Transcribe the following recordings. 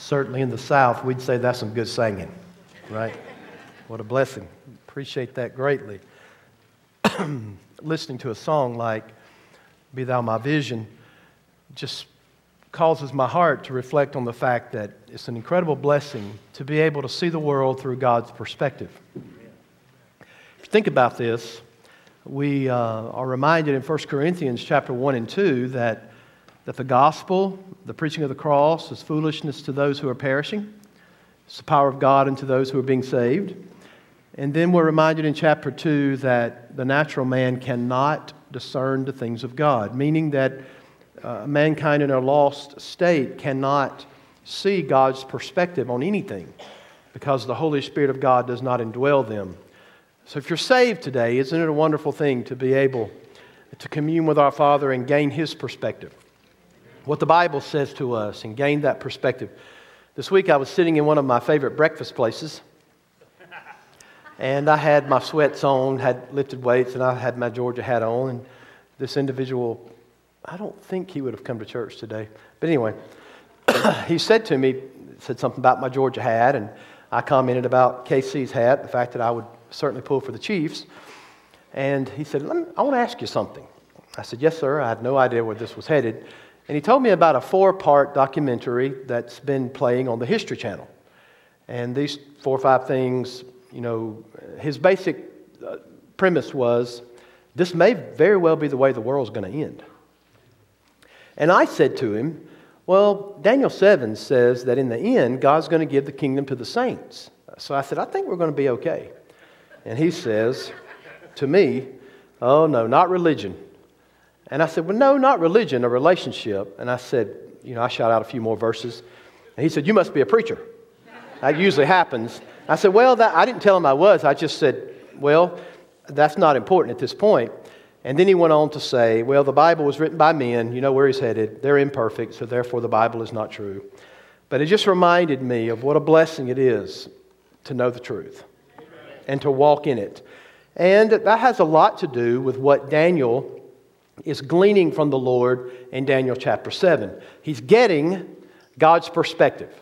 Certainly in the South, we'd say that's some good singing, right? What a blessing. Appreciate that greatly. Listening to a song like Be Thou My Vision just causes my heart to reflect on the fact that it's an incredible blessing to be able to see the world through God's perspective. If you think about this, we uh, are reminded in 1 Corinthians chapter 1 and 2 that, that the gospel, the preaching of the cross, is foolishness to those who are perishing. It's the power of God unto those who are being saved. And then we're reminded in chapter 2 that the natural man cannot discern the things of God, meaning that uh, mankind in a lost state cannot see God's perspective on anything because the Holy Spirit of God does not indwell them. So if you're saved today, isn't it a wonderful thing to be able to commune with our Father and gain His perspective? What the Bible says to us and gain that perspective. This week I was sitting in one of my favorite breakfast places. And I had my sweats on, had lifted weights, and I had my Georgia hat on. And this individual, I don't think he would have come to church today. But anyway, he said to me, said something about my Georgia hat, and I commented about KC's hat, the fact that I would certainly pull for the Chiefs. And he said, I want to ask you something. I said, Yes, sir. I had no idea where this was headed. And he told me about a four part documentary that's been playing on the History Channel. And these four or five things, you know, his basic uh, premise was this may very well be the way the world's going to end. And I said to him, Well, Daniel 7 says that in the end, God's going to give the kingdom to the saints. So I said, I think we're going to be okay. And he says to me, Oh, no, not religion. And I said, Well, no, not religion, a relationship. And I said, You know, I shot out a few more verses. And he said, You must be a preacher. That usually happens. I said, Well, that, I didn't tell him I was. I just said, Well, that's not important at this point. And then he went on to say, Well, the Bible was written by men. You know where he's headed. They're imperfect, so therefore the Bible is not true. But it just reminded me of what a blessing it is to know the truth and to walk in it. And that has a lot to do with what Daniel is gleaning from the Lord in Daniel chapter 7. He's getting God's perspective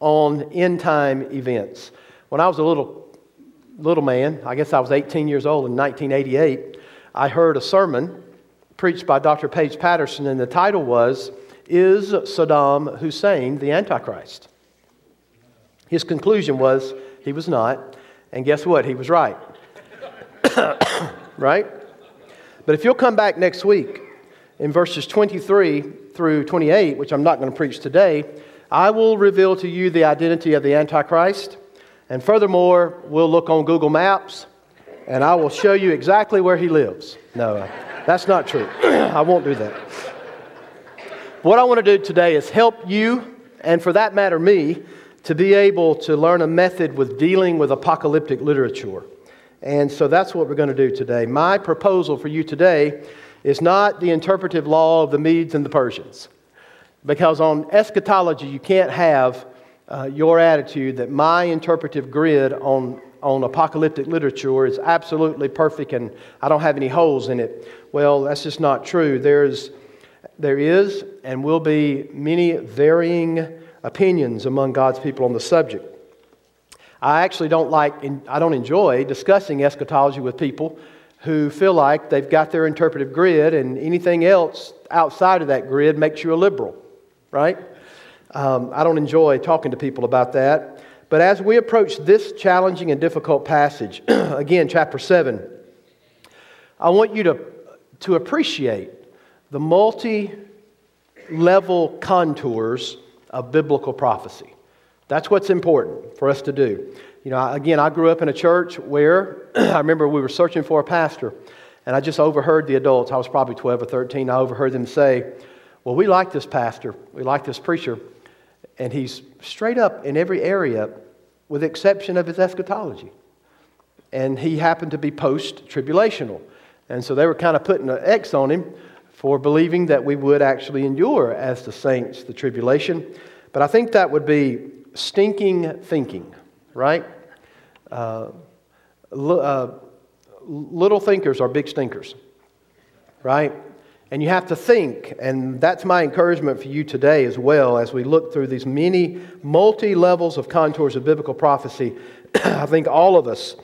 on end time events. When I was a little, little man, I guess I was 18 years old in 1988, I heard a sermon preached by Dr. Paige Patterson, and the title was Is Saddam Hussein the Antichrist? His conclusion was he was not. And guess what? He was right. right? But if you'll come back next week in verses 23 through 28, which I'm not going to preach today, I will reveal to you the identity of the Antichrist. And furthermore, we'll look on Google Maps and I will show you exactly where he lives. No, uh, that's not true. I won't do that. What I want to do today is help you, and for that matter, me, to be able to learn a method with dealing with apocalyptic literature. And so that's what we're going to do today. My proposal for you today is not the interpretive law of the Medes and the Persians. Because on eschatology, you can't have uh, your attitude that my interpretive grid on, on apocalyptic literature is absolutely perfect and I don't have any holes in it. Well, that's just not true. There's, there is and will be many varying opinions among God's people on the subject. I actually don't like, I don't enjoy discussing eschatology with people who feel like they've got their interpretive grid and anything else outside of that grid makes you a liberal, right? Um, I don't enjoy talking to people about that. But as we approach this challenging and difficult passage, again, chapter 7, I want you to, to appreciate the multi level contours of biblical prophecy. That's what's important for us to do. You know, again, I grew up in a church where I remember we were searching for a pastor, and I just overheard the adults. I was probably 12 or 13. I overheard them say, Well, we like this pastor, we like this preacher, and he's straight up in every area with the exception of his eschatology. And he happened to be post tribulational. And so they were kind of putting an X on him for believing that we would actually endure as the saints the tribulation. But I think that would be stinking thinking, right? Uh, uh, little thinkers are big stinkers, right? And you have to think, and that's my encouragement for you today as well as we look through these many multi levels of contours of biblical prophecy. I think all of us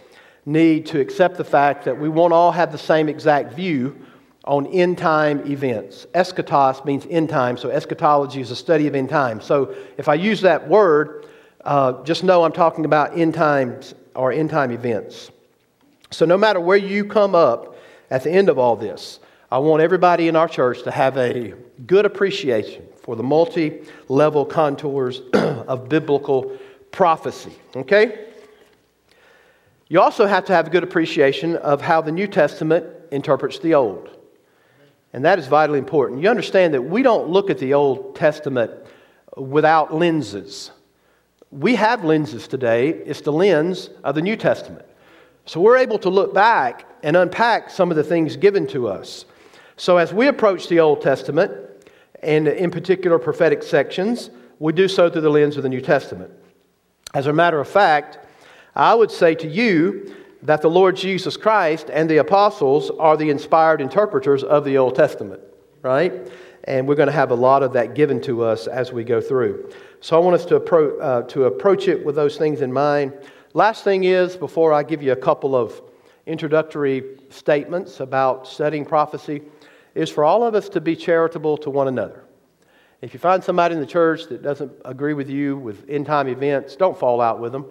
need to accept the fact that we won't all have the same exact view on end time events. Eschatos means end time, so eschatology is a study of end time. So if I use that word, uh, just know I'm talking about end times or end time events. So no matter where you come up at the end of all this, I want everybody in our church to have a good appreciation for the multi level contours of biblical prophecy. Okay? You also have to have a good appreciation of how the New Testament interprets the Old. And that is vitally important. You understand that we don't look at the Old Testament without lenses. We have lenses today, it's the lens of the New Testament. So we're able to look back and unpack some of the things given to us. So, as we approach the Old Testament, and in particular prophetic sections, we do so through the lens of the New Testament. As a matter of fact, I would say to you that the Lord Jesus Christ and the apostles are the inspired interpreters of the Old Testament, right? And we're going to have a lot of that given to us as we go through. So I want us to, appro- uh, to approach it with those things in mind. Last thing is, before I give you a couple of introductory statements about studying prophecy, is for all of us to be charitable to one another. If you find somebody in the church that doesn't agree with you with end time events, don't fall out with them.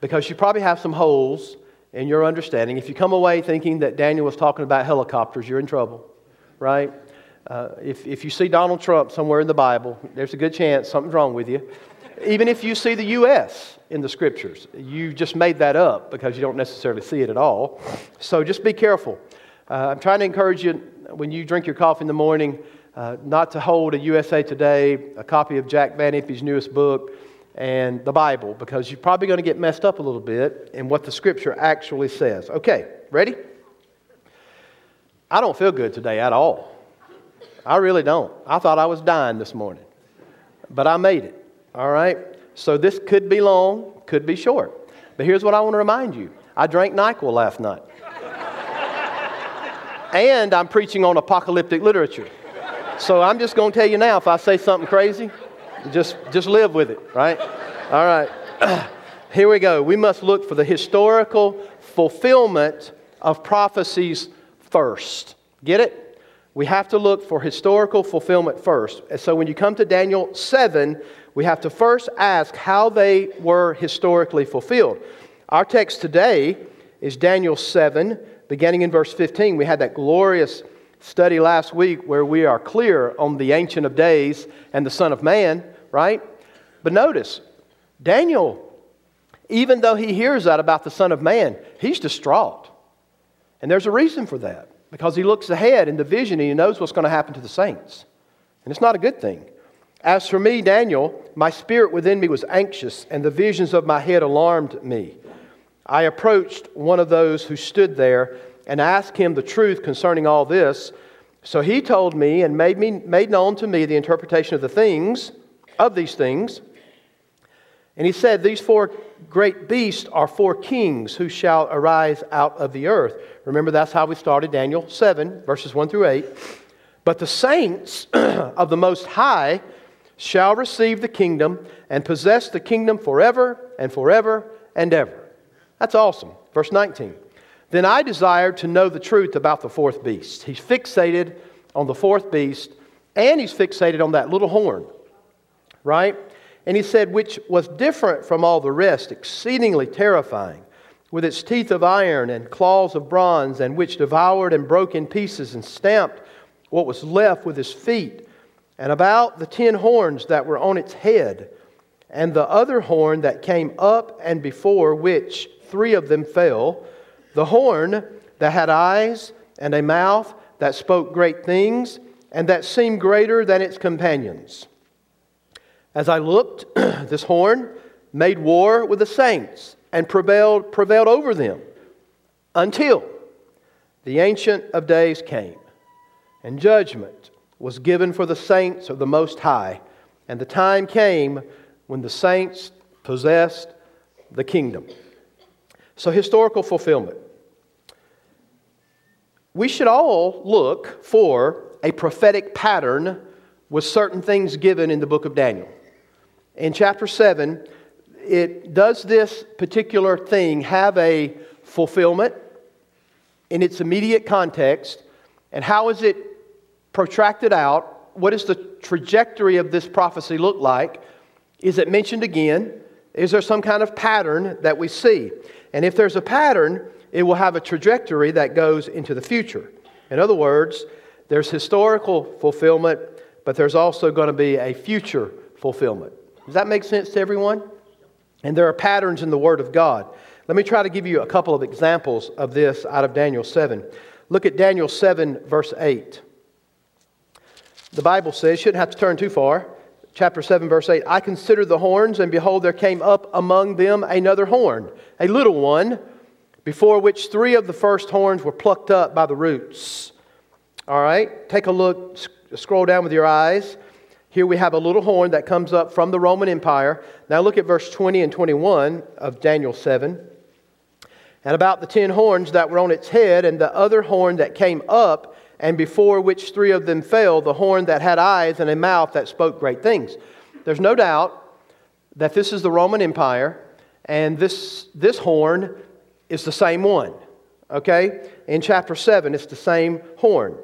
Because you probably have some holes in your understanding. If you come away thinking that Daniel was talking about helicopters, you're in trouble, right? Uh, if, if you see Donald Trump somewhere in the Bible, there's a good chance something's wrong with you. Even if you see the U.S. in the scriptures, you just made that up because you don't necessarily see it at all. So just be careful. Uh, I'm trying to encourage you when you drink your coffee in the morning uh, not to hold a USA Today, a copy of Jack Van Impe's newest book, and the Bible because you're probably going to get messed up a little bit in what the scripture actually says. Okay, ready? I don't feel good today at all. I really don't. I thought I was dying this morning, but I made it. All right? So this could be long, could be short. But here's what I want to remind you I drank NyQuil last night and I'm preaching on apocalyptic literature. So I'm just going to tell you now if I say something crazy, just, just live with it, right? All right. Here we go. We must look for the historical fulfillment of prophecies first. Get it? We have to look for historical fulfillment first. And so when you come to Daniel 7, we have to first ask how they were historically fulfilled. Our text today is Daniel 7, beginning in verse 15, we had that glorious study last week where we are clear on the Ancient of Days and the Son of Man, right? But notice, Daniel, even though he hears that about the Son of Man, he's distraught. And there's a reason for that because he looks ahead in the vision and he knows what's going to happen to the saints. And it's not a good thing. As for me, Daniel, my spirit within me was anxious, and the visions of my head alarmed me. I approached one of those who stood there and asked him the truth concerning all this. So he told me and made, me, made known to me the interpretation of the things, of these things. And he said, These four great beasts are four kings who shall arise out of the earth. Remember, that's how we started Daniel 7, verses 1 through 8. But the saints of the Most High shall receive the kingdom and possess the kingdom forever and forever and ever. That's awesome. Verse 19. Then I desired to know the truth about the fourth beast. He's fixated on the fourth beast, and he's fixated on that little horn, right? And he said, which was different from all the rest, exceedingly terrifying, with its teeth of iron and claws of bronze, and which devoured and broke in pieces and stamped what was left with his feet, and about the ten horns that were on its head, and the other horn that came up and before which three of them fell. The horn that had eyes and a mouth that spoke great things and that seemed greater than its companions. As I looked, this horn made war with the saints and prevailed, prevailed over them until the Ancient of Days came, and judgment was given for the saints of the Most High, and the time came when the saints possessed the kingdom. So, historical fulfillment. we should all look for a prophetic pattern with certain things given in the book of Daniel. In chapter 7, it does this particular thing have a fulfillment in its immediate context, and how is it protracted out? What does the trajectory of this prophecy look like? Is it mentioned again? Is there some kind of pattern that we see? And if there's a pattern, it will have a trajectory that goes into the future. In other words, there's historical fulfillment, but there's also going to be a future fulfillment. Does that make sense to everyone? And there are patterns in the Word of God. Let me try to give you a couple of examples of this out of Daniel 7. Look at Daniel 7, verse 8. The Bible says, shouldn't have to turn too far. Chapter 7, verse 8 I considered the horns, and behold, there came up among them another horn, a little one, before which three of the first horns were plucked up by the roots. All right, take a look, scroll down with your eyes. Here we have a little horn that comes up from the Roman Empire. Now look at verse 20 and 21 of Daniel 7. And about the ten horns that were on its head, and the other horn that came up, and before which three of them fell, the horn that had eyes and a mouth that spoke great things. There's no doubt that this is the Roman Empire, and this, this horn is the same one. Okay? In chapter 7, it's the same horn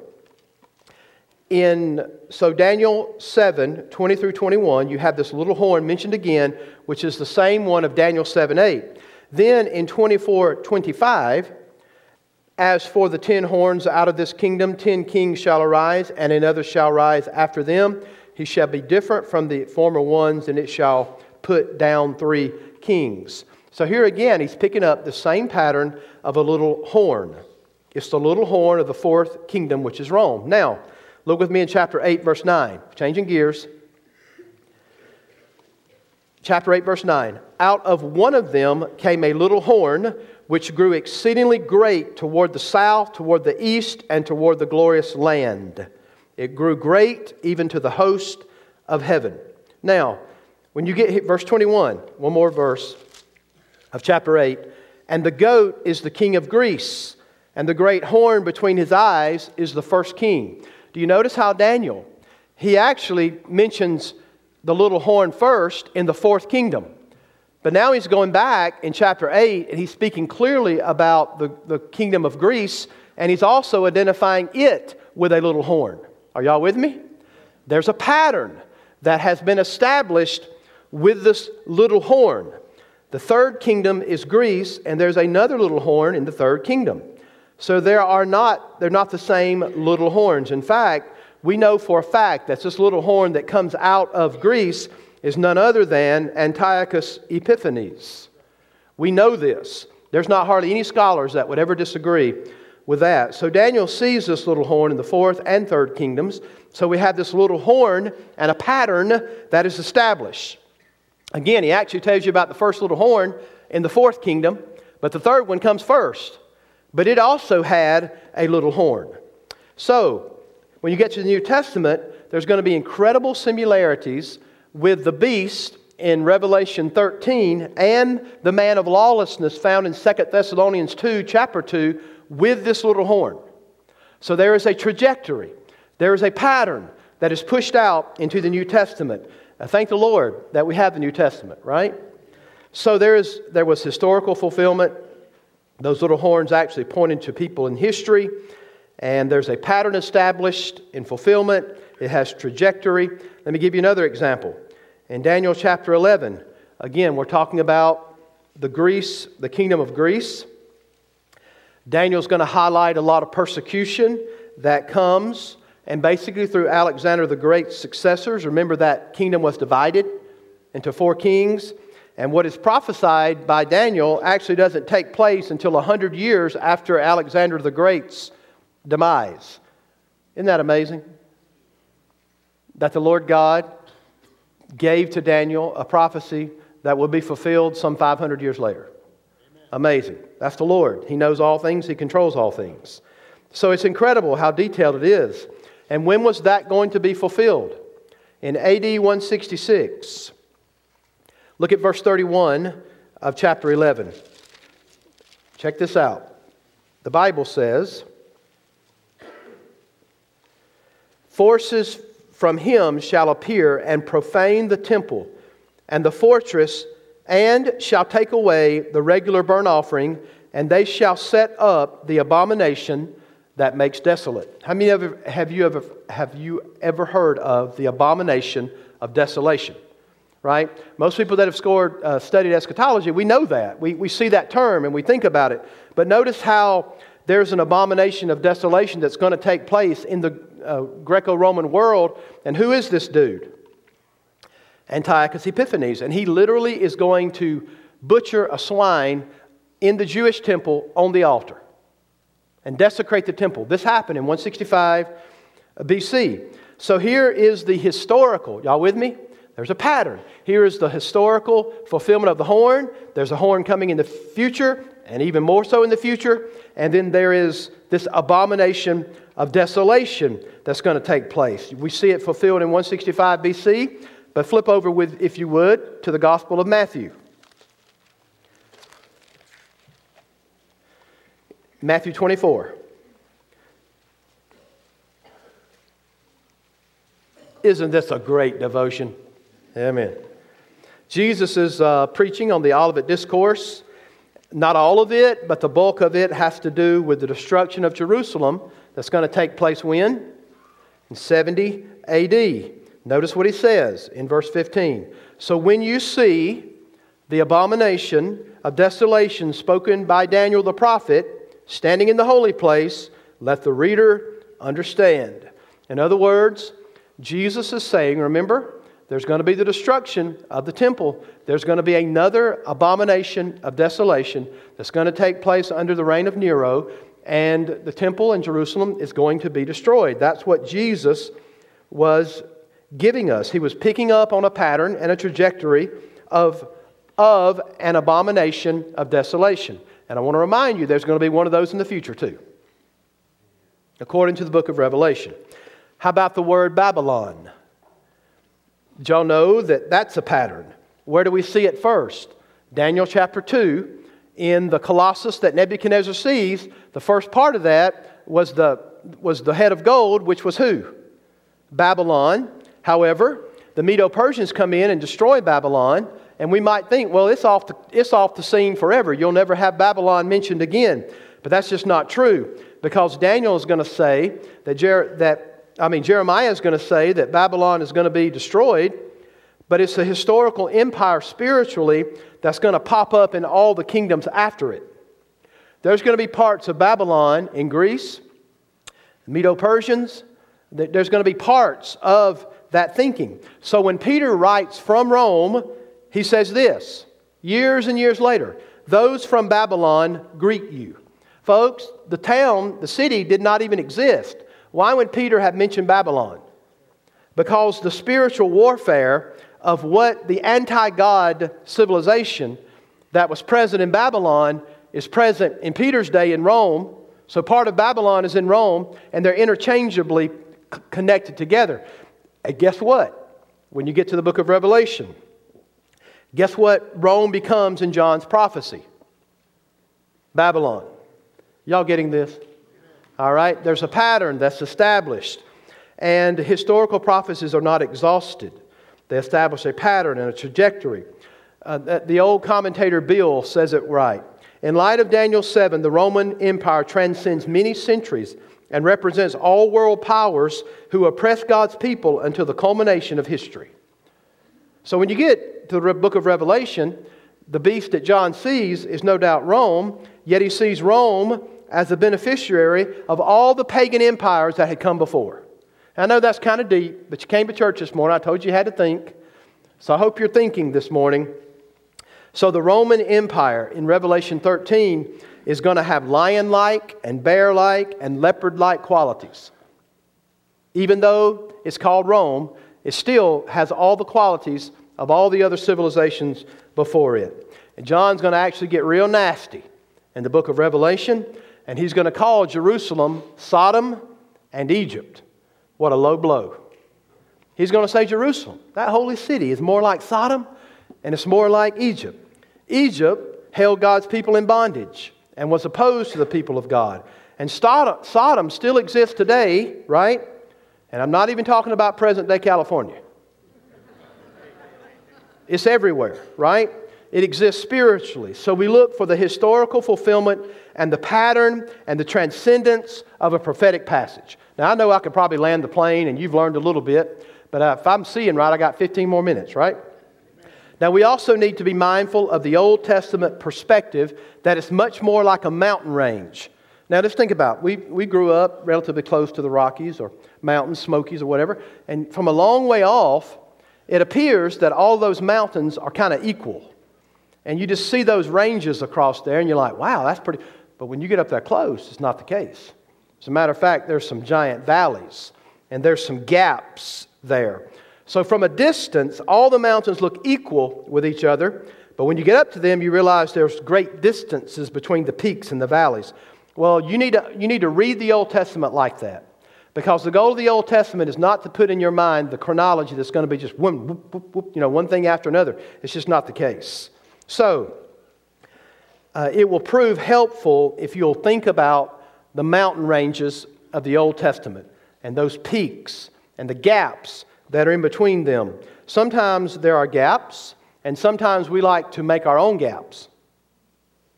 in so Daniel 7, 20 through 21, you have this little horn mentioned again, which is the same one of Daniel 7, 8. Then in 24, 25, as for the ten horns out of this kingdom, ten kings shall arise, and another shall rise after them. He shall be different from the former ones, and it shall put down three kings. So here again, he's picking up the same pattern of a little horn. It's the little horn of the fourth kingdom, which is Rome. Now, Look with me in chapter 8, verse 9. Changing gears. Chapter 8, verse 9. Out of one of them came a little horn, which grew exceedingly great toward the south, toward the east, and toward the glorious land. It grew great even to the host of heaven. Now, when you get verse 21, one more verse of chapter 8, and the goat is the king of Greece, and the great horn between his eyes is the first king. Do you notice how Daniel, he actually mentions the little horn first in the fourth kingdom. But now he's going back in chapter 8 and he's speaking clearly about the, the kingdom of Greece and he's also identifying it with a little horn. Are y'all with me? There's a pattern that has been established with this little horn. The third kingdom is Greece, and there's another little horn in the third kingdom. So there are not, they're not the same little horns. In fact, we know for a fact that this little horn that comes out of Greece is none other than Antiochus Epiphanes. We know this. There's not hardly any scholars that would ever disagree with that. So Daniel sees this little horn in the fourth and third kingdoms. So we have this little horn and a pattern that is established. Again, he actually tells you about the first little horn in the fourth kingdom, but the third one comes first but it also had a little horn. So, when you get to the New Testament, there's going to be incredible similarities with the beast in Revelation 13 and the man of lawlessness found in 2 Thessalonians 2, chapter 2, with this little horn. So there is a trajectory, there is a pattern that is pushed out into the New Testament. I thank the Lord that we have the New Testament, right? So there, is, there was historical fulfillment, those little horns actually pointed to people in history, and there's a pattern established in fulfillment. It has trajectory. Let me give you another example. In Daniel chapter 11, again, we're talking about the Greece, the kingdom of Greece. Daniel's going to highlight a lot of persecution that comes, and basically through Alexander the Great's successors. Remember that kingdom was divided into four kings. And what is prophesied by Daniel actually doesn't take place until 100 years after Alexander the Great's demise. Isn't that amazing? That the Lord God gave to Daniel a prophecy that will be fulfilled some 500 years later. Amen. Amazing. That's the Lord. He knows all things, He controls all things. So it's incredible how detailed it is. And when was that going to be fulfilled? In AD 166. Look at verse 31 of chapter 11. Check this out. The Bible says, forces from him shall appear and profane the temple and the fortress, and shall take away the regular burnt offering, and they shall set up the abomination that makes desolate. How many of have you ever have you ever heard of the abomination of desolation? Right? Most people that have scored, uh, studied eschatology, we know that. We, we see that term and we think about it. But notice how there's an abomination of desolation that's going to take place in the uh, Greco Roman world. And who is this dude? Antiochus Epiphanes. And he literally is going to butcher a swine in the Jewish temple on the altar and desecrate the temple. This happened in 165 BC. So here is the historical. Y'all with me? There's a pattern. Here is the historical fulfillment of the horn. There's a horn coming in the future, and even more so in the future. And then there is this abomination of desolation that's going to take place. We see it fulfilled in 165 BC, but flip over with, if you would, to the Gospel of Matthew. Matthew 24. Isn't this a great devotion? Amen. Jesus is uh, preaching on the Olivet Discourse. Not all of it, but the bulk of it has to do with the destruction of Jerusalem that's going to take place when? In 70 AD. Notice what he says in verse 15. So when you see the abomination of desolation spoken by Daniel the prophet standing in the holy place, let the reader understand. In other words, Jesus is saying, remember, there's going to be the destruction of the temple. There's going to be another abomination of desolation that's going to take place under the reign of Nero, and the temple in Jerusalem is going to be destroyed. That's what Jesus was giving us. He was picking up on a pattern and a trajectory of, of an abomination of desolation. And I want to remind you there's going to be one of those in the future, too, according to the book of Revelation. How about the word Babylon? Y'all know that that's a pattern? Where do we see it first? Daniel chapter 2, in the Colossus that Nebuchadnezzar sees, the first part of that was the, was the head of gold, which was who? Babylon. However, the Medo Persians come in and destroy Babylon, and we might think, well, it's off, the, it's off the scene forever. You'll never have Babylon mentioned again. But that's just not true, because Daniel is going to say that, Jer- that I mean, Jeremiah is going to say that Babylon is going to be destroyed, but it's a historical empire spiritually that's going to pop up in all the kingdoms after it. There's going to be parts of Babylon in Greece, Medo Persians, there's going to be parts of that thinking. So when Peter writes from Rome, he says this years and years later those from Babylon greet you. Folks, the town, the city did not even exist why would Peter have mentioned Babylon? Because the spiritual warfare of what the anti God civilization that was present in Babylon is present in Peter's day in Rome. So part of Babylon is in Rome, and they're interchangeably c- connected together. And guess what? When you get to the book of Revelation, guess what Rome becomes in John's prophecy? Babylon. Y'all getting this? All right? There's a pattern that's established. And historical prophecies are not exhausted, they establish a pattern and a trajectory. Uh, the old commentator Bill says it right. In light of Daniel 7, the Roman Empire transcends many centuries and represents all world powers who oppress God's people until the culmination of history. So when you get to the book of Revelation, the beast that John sees is no doubt Rome, yet he sees Rome as a beneficiary of all the pagan empires that had come before. I know that's kind of deep, but you came to church this morning. I told you you had to think. So I hope you're thinking this morning. So the Roman Empire in Revelation 13 is going to have lion like and bear like and leopard like qualities. Even though it's called Rome, it still has all the qualities of all the other civilizations before it. And John's going to actually get real nasty in the book of Revelation and he's going to call Jerusalem Sodom and Egypt. What a low blow. He's going to say Jerusalem, that holy city, is more like Sodom and it's more like Egypt. Egypt held God's people in bondage and was opposed to the people of God. And Sodom still exists today, right? And I'm not even talking about present day California. It's everywhere, right? It exists spiritually. So we look for the historical fulfillment and the pattern and the transcendence of a prophetic passage. Now, I know I could probably land the plane and you've learned a little bit, but uh, if I'm seeing right, I got 15 more minutes, right? Now, we also need to be mindful of the Old Testament perspective that it's much more like a mountain range. Now, just think about it. We, we grew up relatively close to the Rockies or mountains, Smokies, or whatever, and from a long way off, it appears that all those mountains are kind of equal. And you just see those ranges across there, and you're like, wow, that's pretty. But when you get up there close, it's not the case. As a matter of fact, there's some giant valleys, and there's some gaps there. So, from a distance, all the mountains look equal with each other, but when you get up to them, you realize there's great distances between the peaks and the valleys. Well, you need to, you need to read the Old Testament like that. Because the goal of the Old Testament is not to put in your mind the chronology that's going to be just one, whoop, whoop, whoop, you know, one thing after another. It's just not the case. So, uh, it will prove helpful if you'll think about the mountain ranges of the Old Testament and those peaks and the gaps that are in between them. Sometimes there are gaps, and sometimes we like to make our own gaps,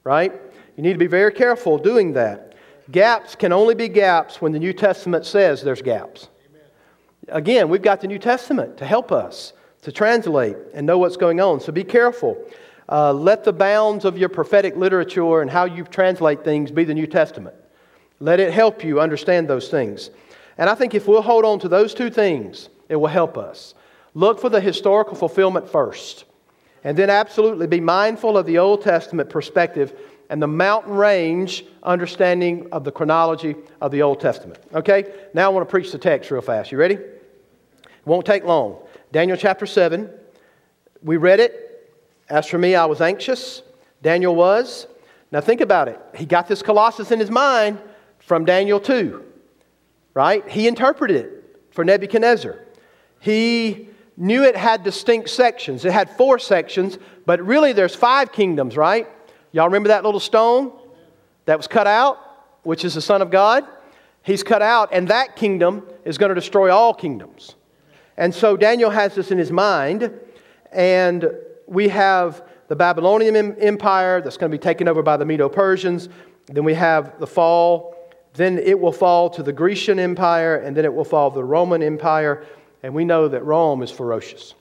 right? You need to be very careful doing that. Gaps can only be gaps when the New Testament says there's gaps. Again, we've got the New Testament to help us to translate and know what's going on. So be careful. Uh, let the bounds of your prophetic literature and how you translate things be the New Testament. Let it help you understand those things. And I think if we'll hold on to those two things, it will help us. Look for the historical fulfillment first, and then absolutely be mindful of the Old Testament perspective and the mountain range understanding of the chronology of the Old Testament. Okay? Now I want to preach the text real fast. You ready? It won't take long. Daniel chapter 7. We read it as for me, I was anxious. Daniel was. Now think about it. He got this Colossus in his mind from Daniel 2, right? He interpreted it for Nebuchadnezzar. He knew it had distinct sections. It had four sections, but really there's five kingdoms, right? Y'all remember that little stone that was cut out, which is the Son of God? He's cut out, and that kingdom is going to destroy all kingdoms. And so Daniel has this in his mind, and we have the Babylonian Empire that's going to be taken over by the Medo Persians. Then we have the fall. Then it will fall to the Grecian Empire, and then it will fall to the Roman Empire. And we know that Rome is ferocious.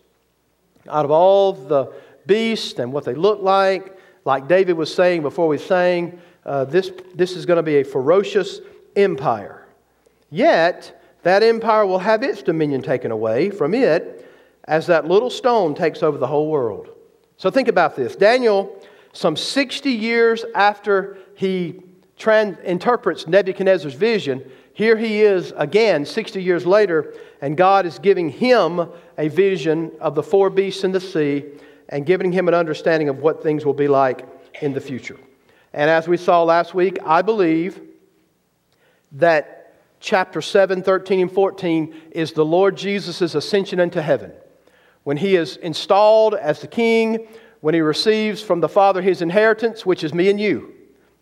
Out of all the beasts and what they look like, like David was saying before we sang, uh, this, this is going to be a ferocious empire. Yet, that empire will have its dominion taken away from it as that little stone takes over the whole world. So think about this. Daniel, some 60 years after he trans- interprets Nebuchadnezzar's vision, here he is again 60 years later, and God is giving him a vision of the four beasts in the sea and giving him an understanding of what things will be like in the future. And as we saw last week, I believe that chapter 7, 13, and 14 is the Lord Jesus' ascension into heaven when he is installed as the king, when he receives from the Father his inheritance, which is me and you,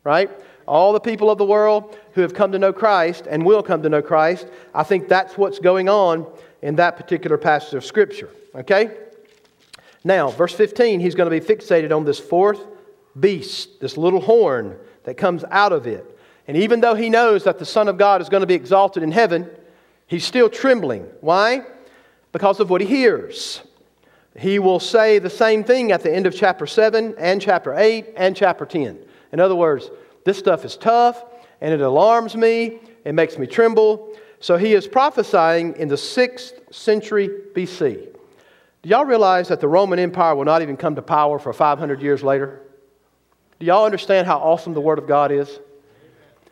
right? All the people of the world who have come to know Christ and will come to know Christ, I think that's what's going on in that particular passage of Scripture, okay? Now, verse 15, he's going to be fixated on this fourth beast, this little horn that comes out of it. And even though he knows that the Son of God is going to be exalted in heaven, he's still trembling. Why? Because of what he hears. He will say the same thing at the end of chapter 7 and chapter 8 and chapter 10. In other words, this stuff is tough and it alarms me, it makes me tremble. So he is prophesying in the 6th century BC. Do y'all realize that the Roman Empire will not even come to power for 500 years later? Do y'all understand how awesome the Word of God is?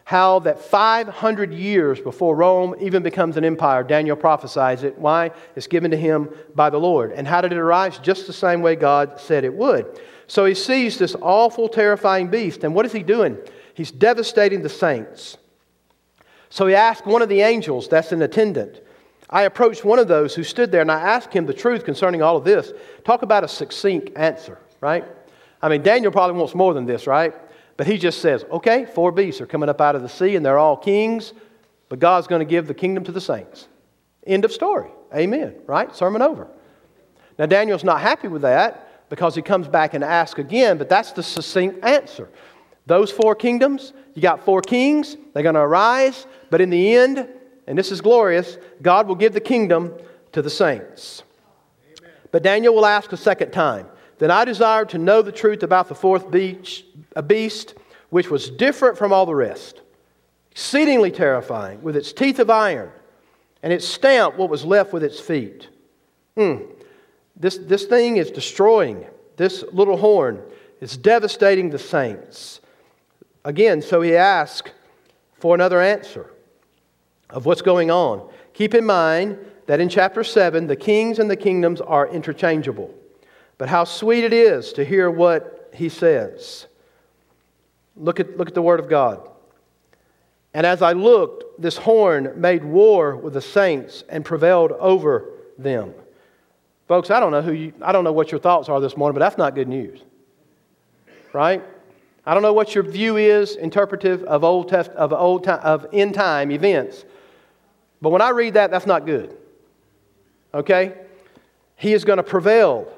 How that 500 years before Rome even becomes an empire, Daniel prophesies it. Why? It's given to him by the Lord. And how did it arise? Just the same way God said it would. So he sees this awful, terrifying beast. And what is he doing? He's devastating the saints. So he asked one of the angels that's an attendant. I approached one of those who stood there and I asked him the truth concerning all of this. Talk about a succinct answer, right? I mean, Daniel probably wants more than this, right? But he just says, okay, four beasts are coming up out of the sea and they're all kings, but God's going to give the kingdom to the saints. End of story. Amen. Right? Sermon over. Now, Daniel's not happy with that because he comes back and asks again, but that's the succinct answer. Those four kingdoms, you got four kings, they're going to arise, but in the end, and this is glorious, God will give the kingdom to the saints. Amen. But Daniel will ask a second time. Then I desired to know the truth about the fourth beast, a beast which was different from all the rest, exceedingly terrifying, with its teeth of iron, and it stamped what was left with its feet. Hmm. This, this thing is destroying. This little horn is devastating the saints. Again, so he asked for another answer of what's going on. Keep in mind that in chapter 7, the kings and the kingdoms are interchangeable. But how sweet it is to hear what he says. Look at, look at the Word of God. And as I looked, this horn made war with the saints and prevailed over them. Folks, I don't know who you, I don't know what your thoughts are this morning, but that's not good news. Right? I don't know what your view is, interpretive of old test, of old time, of end time events. But when I read that, that's not good. Okay? He is going to prevail.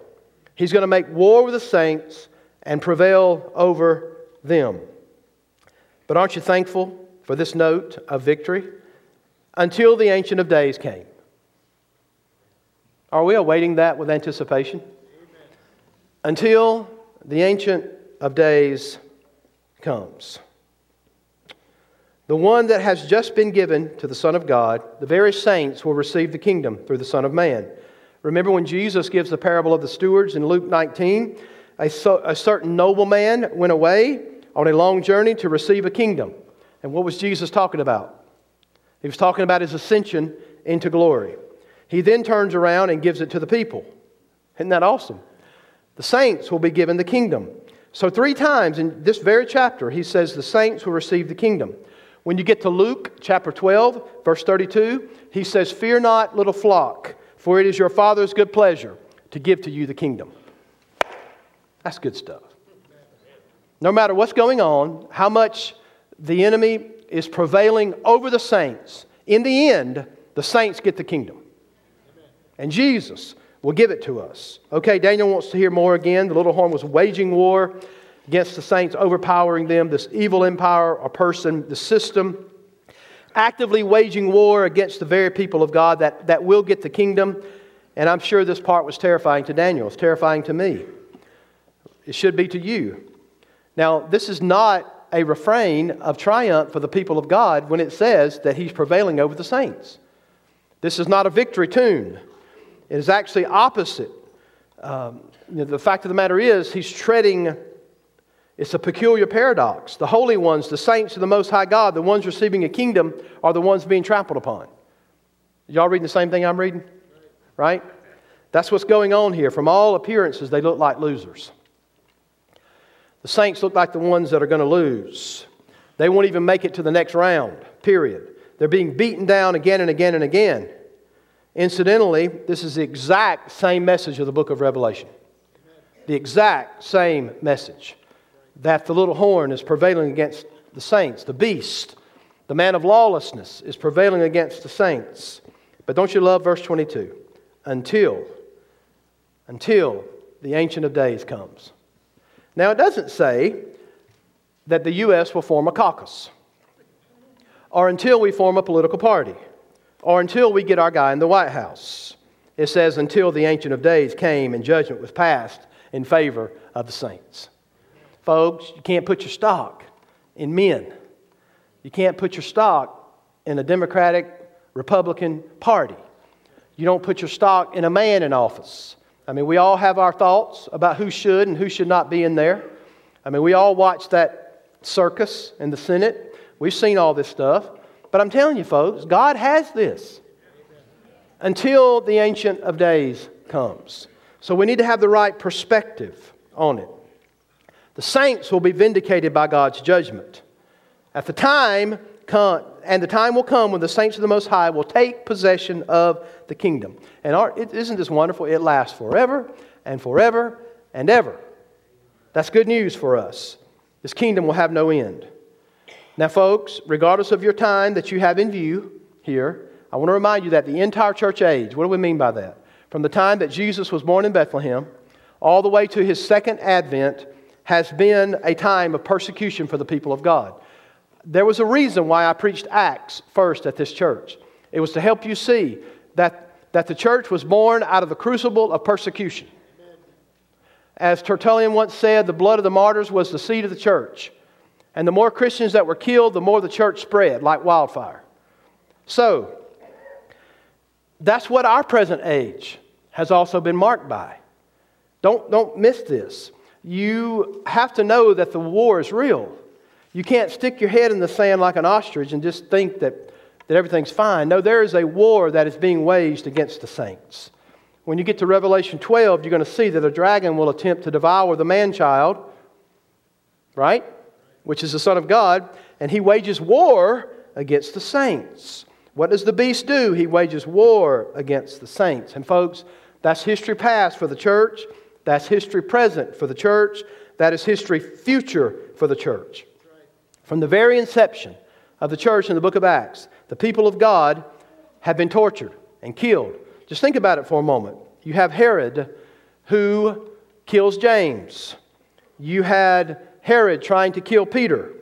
He's going to make war with the saints and prevail over them. But aren't you thankful for this note of victory? Until the Ancient of Days came. Are we awaiting that with anticipation? Amen. Until the Ancient of Days comes. The one that has just been given to the Son of God, the very saints will receive the kingdom through the Son of Man. Remember when Jesus gives the parable of the stewards in Luke 19? A, so, a certain nobleman went away on a long journey to receive a kingdom. And what was Jesus talking about? He was talking about his ascension into glory. He then turns around and gives it to the people. Isn't that awesome? The saints will be given the kingdom. So, three times in this very chapter, he says the saints will receive the kingdom. When you get to Luke chapter 12, verse 32, he says, Fear not, little flock, for it is your Father's good pleasure to give to you the kingdom. That's good stuff. No matter what's going on, how much the enemy is prevailing over the saints, in the end, the saints get the kingdom. And Jesus will give it to us. Okay, Daniel wants to hear more again. The little horn was waging war against the saints, overpowering them, this evil empire a person, the system, actively waging war against the very people of God that, that will get the kingdom. And I'm sure this part was terrifying to Daniel. It's terrifying to me. It should be to you. Now, this is not a refrain of triumph for the people of God when it says that he's prevailing over the saints. This is not a victory tune. It is actually opposite. Um, you know, the fact of the matter is, he's treading, it's a peculiar paradox. The holy ones, the saints of the Most High God, the ones receiving a kingdom, are the ones being trampled upon. Y'all reading the same thing I'm reading? Right? That's what's going on here. From all appearances, they look like losers. The saints look like the ones that are going to lose. They won't even make it to the next round, period. They're being beaten down again and again and again. Incidentally, this is the exact same message of the book of Revelation. The exact same message that the little horn is prevailing against the saints, the beast, the man of lawlessness is prevailing against the saints. But don't you love verse 22? Until, until the Ancient of Days comes. Now, it doesn't say that the U.S. will form a caucus or until we form a political party or until we get our guy in the White House. It says, until the Ancient of Days came and judgment was passed in favor of the saints. Folks, you can't put your stock in men. You can't put your stock in a Democratic Republican Party. You don't put your stock in a man in office. I mean, we all have our thoughts about who should and who should not be in there. I mean, we all watch that circus in the Senate. We've seen all this stuff. But I'm telling you, folks, God has this until the Ancient of Days comes. So we need to have the right perspective on it. The saints will be vindicated by God's judgment. At the time, come, and the time will come when the saints of the Most High will take possession of the kingdom. And our, isn't this wonderful? It lasts forever and forever and ever. That's good news for us. This kingdom will have no end. Now, folks, regardless of your time that you have in view here, I want to remind you that the entire church age, what do we mean by that? From the time that Jesus was born in Bethlehem all the way to his second advent has been a time of persecution for the people of God. There was a reason why I preached Acts first at this church. It was to help you see that, that the church was born out of the crucible of persecution. As Tertullian once said, the blood of the martyrs was the seed of the church. And the more Christians that were killed, the more the church spread like wildfire. So, that's what our present age has also been marked by. Don't, don't miss this. You have to know that the war is real. You can't stick your head in the sand like an ostrich and just think that, that everything's fine. No, there is a war that is being waged against the saints. When you get to Revelation 12, you're going to see that a dragon will attempt to devour the man child, right? Which is the Son of God, and he wages war against the saints. What does the beast do? He wages war against the saints. And, folks, that's history past for the church. That's history present for the church. That is history future for the church. From the very inception of the church in the book of Acts, the people of God have been tortured and killed just think about it for a moment. You have Herod who kills James. You had Herod trying to kill Peter.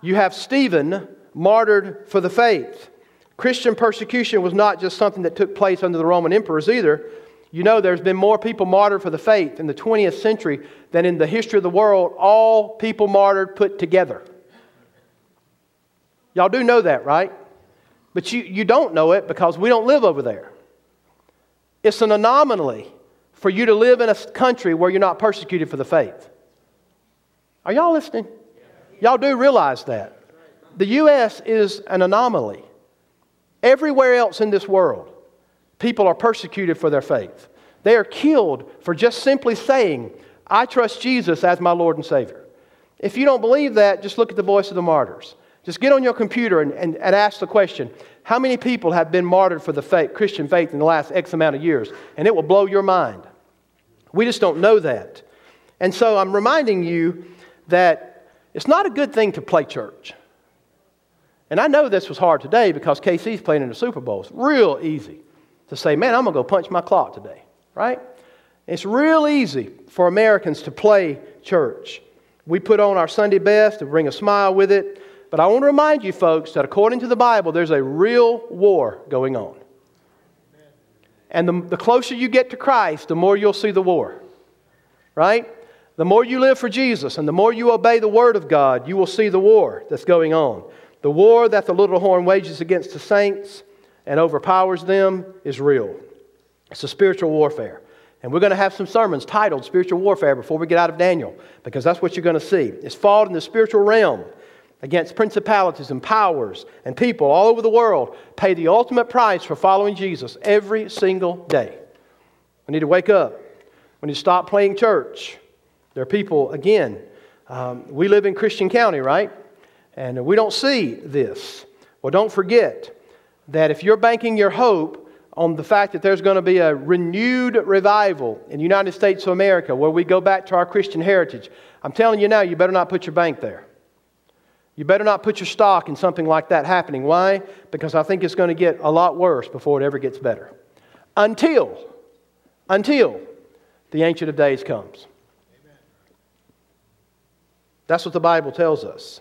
You have Stephen martyred for the faith. Christian persecution was not just something that took place under the Roman emperors either. You know, there's been more people martyred for the faith in the 20th century than in the history of the world, all people martyred put together. Y'all do know that, right? But you, you don't know it because we don't live over there. It's an anomaly for you to live in a country where you're not persecuted for the faith. Are y'all listening? Y'all do realize that. The U.S. is an anomaly. Everywhere else in this world, people are persecuted for their faith. They are killed for just simply saying, I trust Jesus as my Lord and Savior. If you don't believe that, just look at the voice of the martyrs. Just get on your computer and, and, and ask the question how many people have been martyred for the faith, Christian faith in the last X amount of years? And it will blow your mind. We just don't know that. And so I'm reminding you that it's not a good thing to play church. And I know this was hard today because KC's playing in the Super Bowl. It's real easy to say, man, I'm going to go punch my clock today, right? It's real easy for Americans to play church. We put on our Sunday best to bring a smile with it. But I want to remind you, folks, that according to the Bible, there's a real war going on. And the, the closer you get to Christ, the more you'll see the war. Right? The more you live for Jesus and the more you obey the Word of God, you will see the war that's going on. The war that the little horn wages against the saints and overpowers them is real. It's a spiritual warfare. And we're going to have some sermons titled Spiritual Warfare before we get out of Daniel, because that's what you're going to see. It's fought in the spiritual realm against principalities and powers and people all over the world pay the ultimate price for following Jesus every single day. We need to wake up. We need to stop playing church. There are people, again, um, we live in Christian County, right? And we don't see this. Well, don't forget that if you're banking your hope on the fact that there's going to be a renewed revival in the United States of America where we go back to our Christian heritage, I'm telling you now, you better not put your bank there. You better not put your stock in something like that happening. Why? Because I think it's going to get a lot worse before it ever gets better. Until, until the Ancient of Days comes. Amen. That's what the Bible tells us.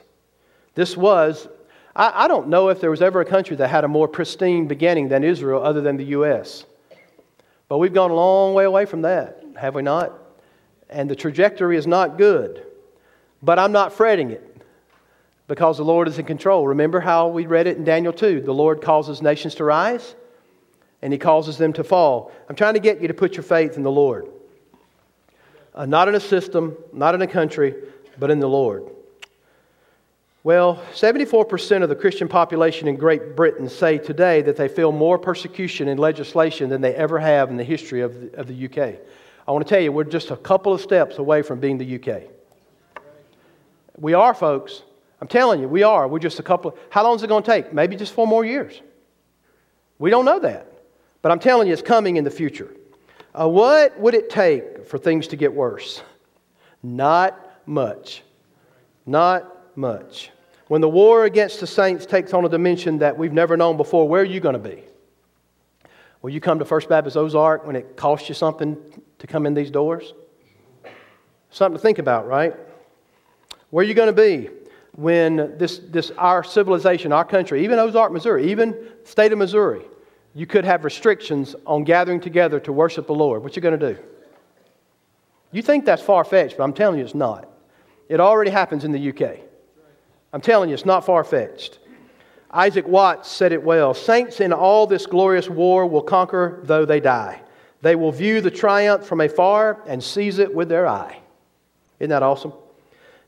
This was, I, I, don't know if there was ever a country that had a more pristine beginning than Israel other than the U.S. But we've gone a long way away from that, have we not? And the trajectory is not good. But I'm not fretting it because the Lord is in control. Remember how we read it in Daniel 2 the Lord causes nations to rise and he causes them to fall. I'm trying to get you to put your faith in the Lord. Uh, not in a system, not in a country, but in the Lord. Well, 74% of the Christian population in Great Britain say today that they feel more persecution and legislation than they ever have in the history of the, of the UK. I want to tell you, we're just a couple of steps away from being the UK. We are, folks. I'm telling you, we are. We're just a couple. Of, how long is it going to take? Maybe just four more years. We don't know that. But I'm telling you, it's coming in the future. Uh, what would it take for things to get worse? Not much. Not much. When the war against the saints takes on a dimension that we've never known before, where are you going to be? Will you come to First Baptist Ozark when it costs you something to come in these doors? Something to think about, right? Where are you going to be when this, this our civilization, our country, even Ozark, Missouri, even state of Missouri, you could have restrictions on gathering together to worship the Lord. What you going to do? You think that's far fetched, but I'm telling you it's not. It already happens in the UK. I'm telling you, it's not far fetched. Isaac Watts said it well Saints in all this glorious war will conquer though they die. They will view the triumph from afar and seize it with their eye. Isn't that awesome?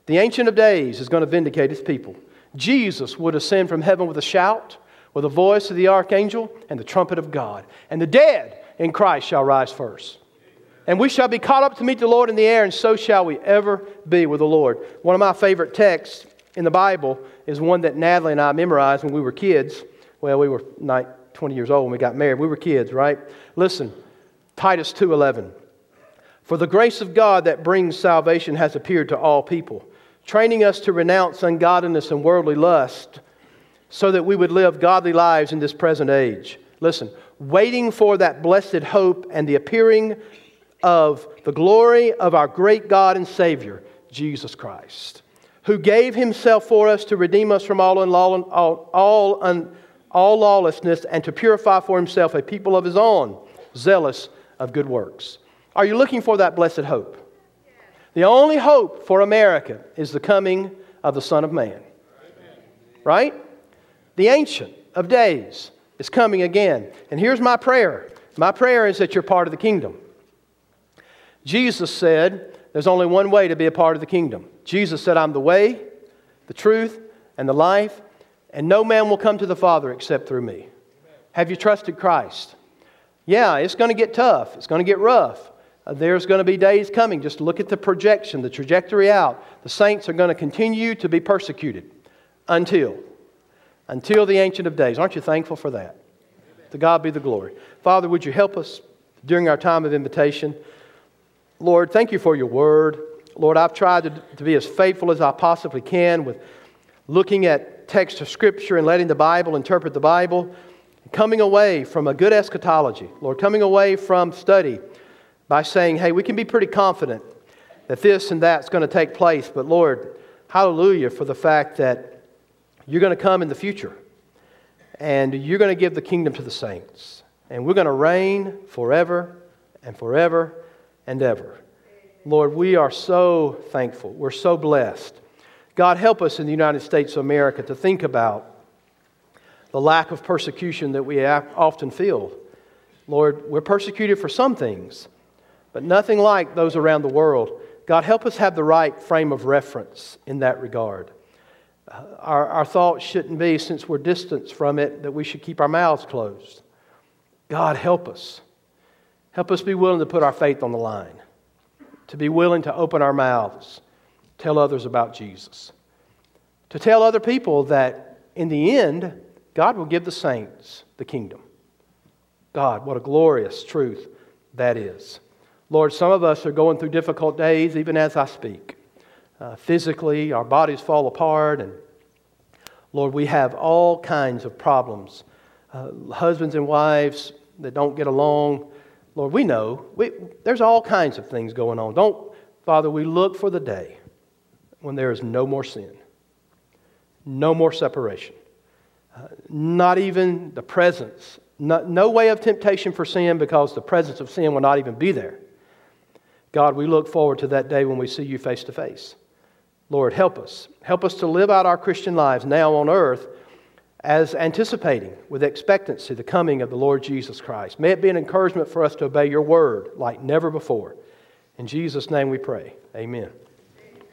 The Ancient of Days is going to vindicate his people. Jesus would ascend from heaven with a shout, with the voice of the archangel, and the trumpet of God. And the dead in Christ shall rise first. And we shall be caught up to meet the Lord in the air, and so shall we ever be with the Lord. One of my favorite texts in the Bible is one that Natalie and I memorized when we were kids. Well, we were 20 years old when we got married. We were kids, right? Listen, Titus 2:11. For the grace of God that brings salvation has appeared to all people, training us to renounce ungodliness and worldly lust, so that we would live godly lives in this present age. Listen, waiting for that blessed hope and the appearing of the glory of our great God and Savior, Jesus Christ, who gave himself for us to redeem us from all, all, all, all lawlessness and to purify for himself a people of his own, zealous of good works. Are you looking for that blessed hope? The only hope for America is the coming of the Son of Man. Right? The Ancient of Days is coming again. And here's my prayer my prayer is that you're part of the kingdom. Jesus said, There's only one way to be a part of the kingdom. Jesus said, I'm the way, the truth, and the life, and no man will come to the Father except through me. Have you trusted Christ? Yeah, it's going to get tough, it's going to get rough. Uh, there's going to be days coming. Just look at the projection, the trajectory out. The saints are going to continue to be persecuted until, until the Ancient of Days. Aren't you thankful for that? To God be the glory. Father, would you help us during our time of invitation? Lord, thank you for your word. Lord, I've tried to, to be as faithful as I possibly can with looking at text of Scripture and letting the Bible interpret the Bible, coming away from a good eschatology. Lord, coming away from study by saying, hey, we can be pretty confident that this and that's going to take place, but Lord, hallelujah for the fact that you're going to come in the future and you're going to give the kingdom to the saints. And we're going to reign forever and forever and ever. Lord, we are so thankful. We're so blessed. God, help us in the United States of America to think about the lack of persecution that we often feel. Lord, we're persecuted for some things, but nothing like those around the world. God, help us have the right frame of reference in that regard. Uh, our, our thoughts shouldn't be, since we're distanced from it, that we should keep our mouths closed. God, help us. Help us be willing to put our faith on the line, to be willing to open our mouths, tell others about Jesus, to tell other people that in the end, God will give the saints the kingdom. God, what a glorious truth that is. Lord, some of us are going through difficult days even as I speak. Uh, physically, our bodies fall apart, and Lord, we have all kinds of problems. Uh, husbands and wives that don't get along, Lord, we know we, there's all kinds of things going on. Don't, Father, we look for the day when there is no more sin, no more separation, uh, not even the presence, no, no way of temptation for sin because the presence of sin will not even be there. God, we look forward to that day when we see you face to face. Lord, help us. Help us to live out our Christian lives now on earth as anticipating with expectancy the coming of the Lord Jesus Christ. May it be an encouragement for us to obey your word like never before. In Jesus' name we pray. Amen.